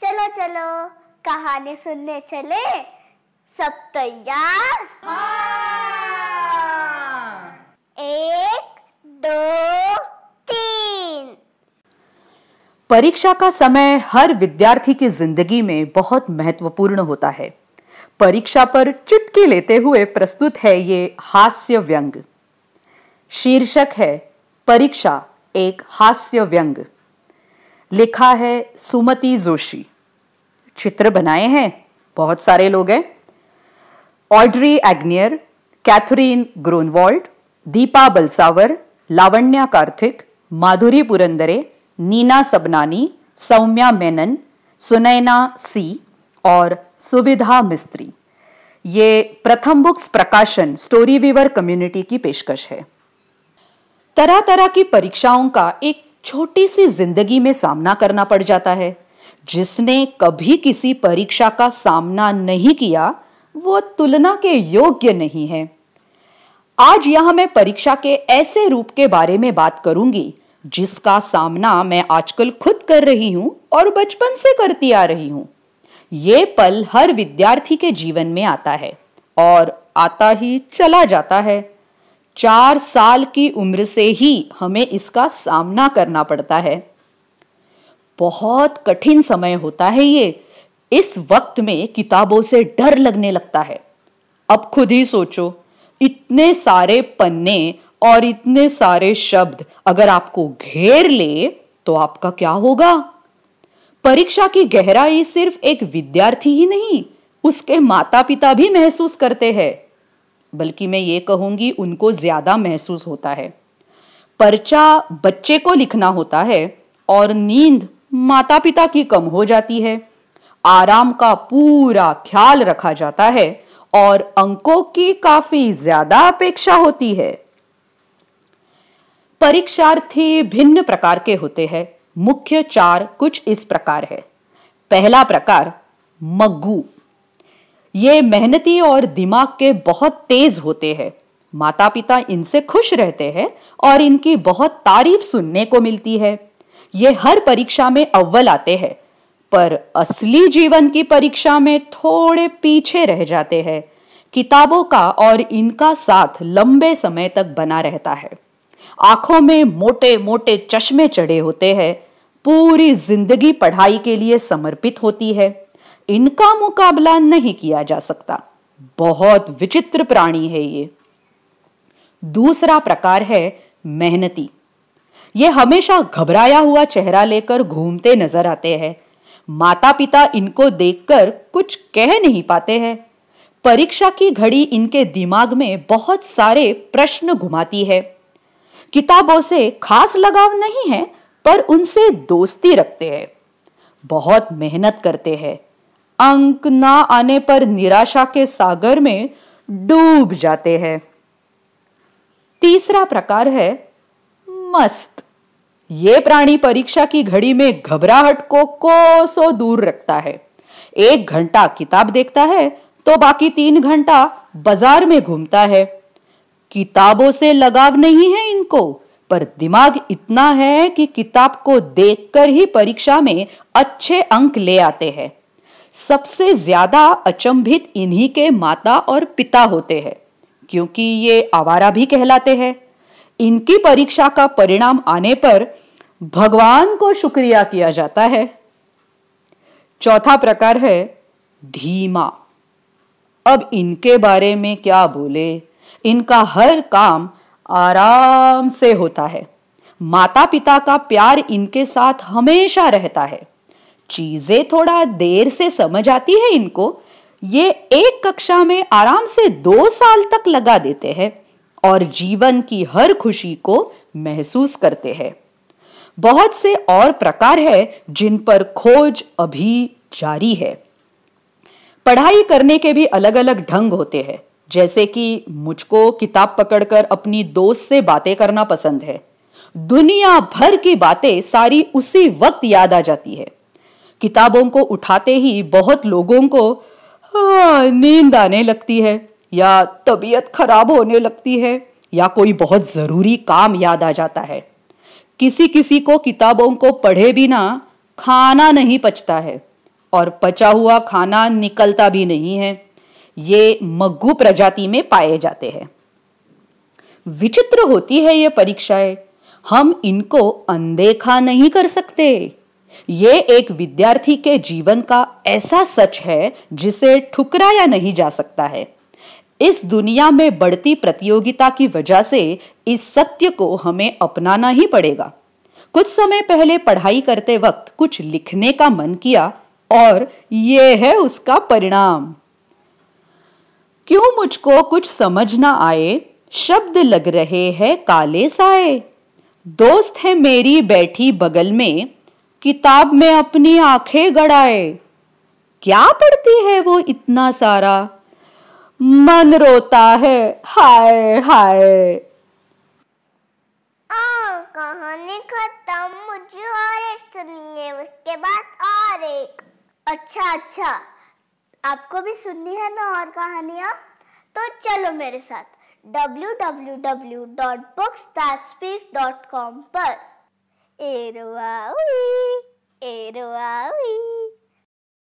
चलो चलो कहानी सुनने चले। सब तैयार? एक दो तीन। परीक्षा का समय हर विद्यार्थी की ज़िंदगी में बहुत महत्वपूर्ण होता है। परीक्षा पर चुटकी लेते हुए प्रस्तुत है ये हास्य व्यंग। शीर्षक है परीक्षा एक हास्य व्यंग। लिखा है सुमति जोशी। चित्र बनाए हैं, बहुत सारे लोग हैं। Audrey Agnier, Catherine Gronwald, Deepa Balsavar, Lavanya Karthik Madhuri Purandare, Neena Sabnani, Soumya Menon, Sunaina C और सुविधा मिस्त्री। ये प्रथम बुक्स प्रकाशन स्टोरी वीवर कम्युनिटी की पेशकश है। तरह तरह की परीक्षाओं का एक छोटी सी ज़िंदगी में सामना करना पड़ जाता है। जिसने कभी किसी परीक्षा का सामना नहीं किया, वो तुलना के योग्य नहीं है। आज यहाँ मैं परीक्षा के ऐसे रूप के बारे में बात करूँगी, जिसका सामना मैं आजकल खुद कर रही हूँ और बचपन से करती आ रही हूँ। ये पल हर विद्यार्थी के जीवन में आता है और आता ही चला जाता है। चार साल की उम्र से ही हमें इसका सामना करना पड़ता है। बहुत कठिन समय होता है ये। इस वक्त में किताबों से डर लगने लगता है। अब खुद ही सोचो, इतने सारे पन्ने और इतने सारे शब्द अगर आपको घेर ले तो आपका क्या होगा? परीक्षा की गहराई सिर्फ़ एक विद्यार्थी ही नहीं, उसके माता पिता भी महसूस करते हैं। बल्कि मैं ये कहूँगी, उनको ज़्यादा महसूस होता है। पर्चा बच्चे को लिखना होता है और नींद माता पिता की कम हो जाती है। आराम का पूरा ख्याल रखा जाता है और अंकों की काफ़ी ज़्यादा अपेक्षा होती है। परीक्षार्थी भिन्न प्रकार के होते हैं। मुख्य चार कुछ इस प्रकार है। पहला प्रकार, मग्गू। ये मेहनती और दिमाग के बहुत तेज होते हैं। माता पिता इनसे खुश रहते हैं और इनकी बहुत तारीफ़ सुनने को मिलती है। ये हर परीक्षा में अव्वल आते हैं, पर असली जीवन की परीक्षा में थोड़े पीछे रह जाते हैं। किताबों का और इनका साथ लंबे समय तक बना रहता है। आँखों में मोटे मोटे चश्मे चढ़े होते हैं। पूरी ज़िंदगी पढ़ाई के लिए समर्पित होती है। इनका मुकाबला नहीं किया जा सकता। बहुत विचित्र प्राणी है ये। दूसरा प्रकार है मेहनती। ये हमेशा घबराया हुआ चेहरा लेकर घूमते नज़र आते हैं। माता पिता इनको देखकर कुछ कह नहीं पाते हैं। परीक्षा की घड़ी इनके दिमाग में बहुत सारे प्रश्न घुमाती है। किताबों से खास लगाव नहीं है, पर उनसे दोस्ती रखते हैं। बहुत मेहनत करते हैं। अंक ना आने पर निराशा के सागर में डूब जाते हैं। तीसरा प्रकार है मस्त। ये प्राणी परीक्षा की घड़ी में घबराहट को कोसों दूर रखता है। एक घंटा किताब देखता है तो बाकी तीन घंटा बाज़ार में घूमता है। किताबों से लगाव नहीं है इनको, पर दिमाग इतना है कि किताब को देखकर ही परीक्षा में अच्छे अंक ले आते हैं। सबसे ज़्यादा अचंभित इन्हीं के माता और पिता होते हैं, क्योंकि ये आवारा भी कहलाते हैं। इनकी परीक्षा का परिणाम आने पर भगवान को शुक्रिया किया जाता है। चौथा प्रकार है, धीमा। अब इनके बारे में क्या बोले? इनका हर काम आराम से होता है। माता पिता का प्यार इनके साथ हमेशा रहता है। चीज़ें थोड़ा देर से समझ आती है इनको, ये एक कक्षा में आराम से दो साल तक लगा देते हैं और जीवन की हर खुशी को महसूस करते हैं। बहुत से और प्रकार है जिन पर खोज अभी जारी है। पढ़ाई करने के भी अलग अलग ढंग होते हैं, जैसे कि मुझको किताब पकड़कर अपनी दोस्त से बातें करना पसंद है। दुनिया भर की बातें सारी उसी वक्त याद आ जाती है। किताबों को उठाते ही बहुत लोगों को हाँ, नींद आने लगती है या तबीयत खराब होने लगती है या कोई बहुत ज़रूरी काम याद आ जाता है। किसी किसी को किताबों को पढ़े बिना खाना नहीं पचता है और पचा हुआ खाना निकलता भी नहीं है। ये मग्गू प्रजाति में पाए जाते हैं। विचित्र होती है ये परीक्षाएँ। हम इनको अनदेखा नहीं कर सकते। ये एक विद्यार्थी के जीवन का ऐसा सच है जिसे ठुकराया नहीं जा सकता है। इस दुनिया में बढ़ती प्रतियोगिता की वजह से इस सत्य को हमें अपनाना ही पड़ेगा। कुछ समय पहले पढ़ाई करते वक्त कुछ लिखने का मन किया और ये है उसका परिणाम। क्यों मुझको कुछ समझ ना आए? शब्द लग रहे हैं काले साए। दोस्त है मेरी बैठी बगल में। किताब में अपनी आँखें गड़ाए। क्या पढ़ती है वो इतना सारा? मन रोता है, हाय हाय। कहानी खत्म, मुझे और एक सुनिए उसके बाद और एक। अच्छा अच्छा आपको भी सुननी है ना और कहानियाँ? तो चलो मेरे साथ www.books.speak.com पर। एरवावी एरवावी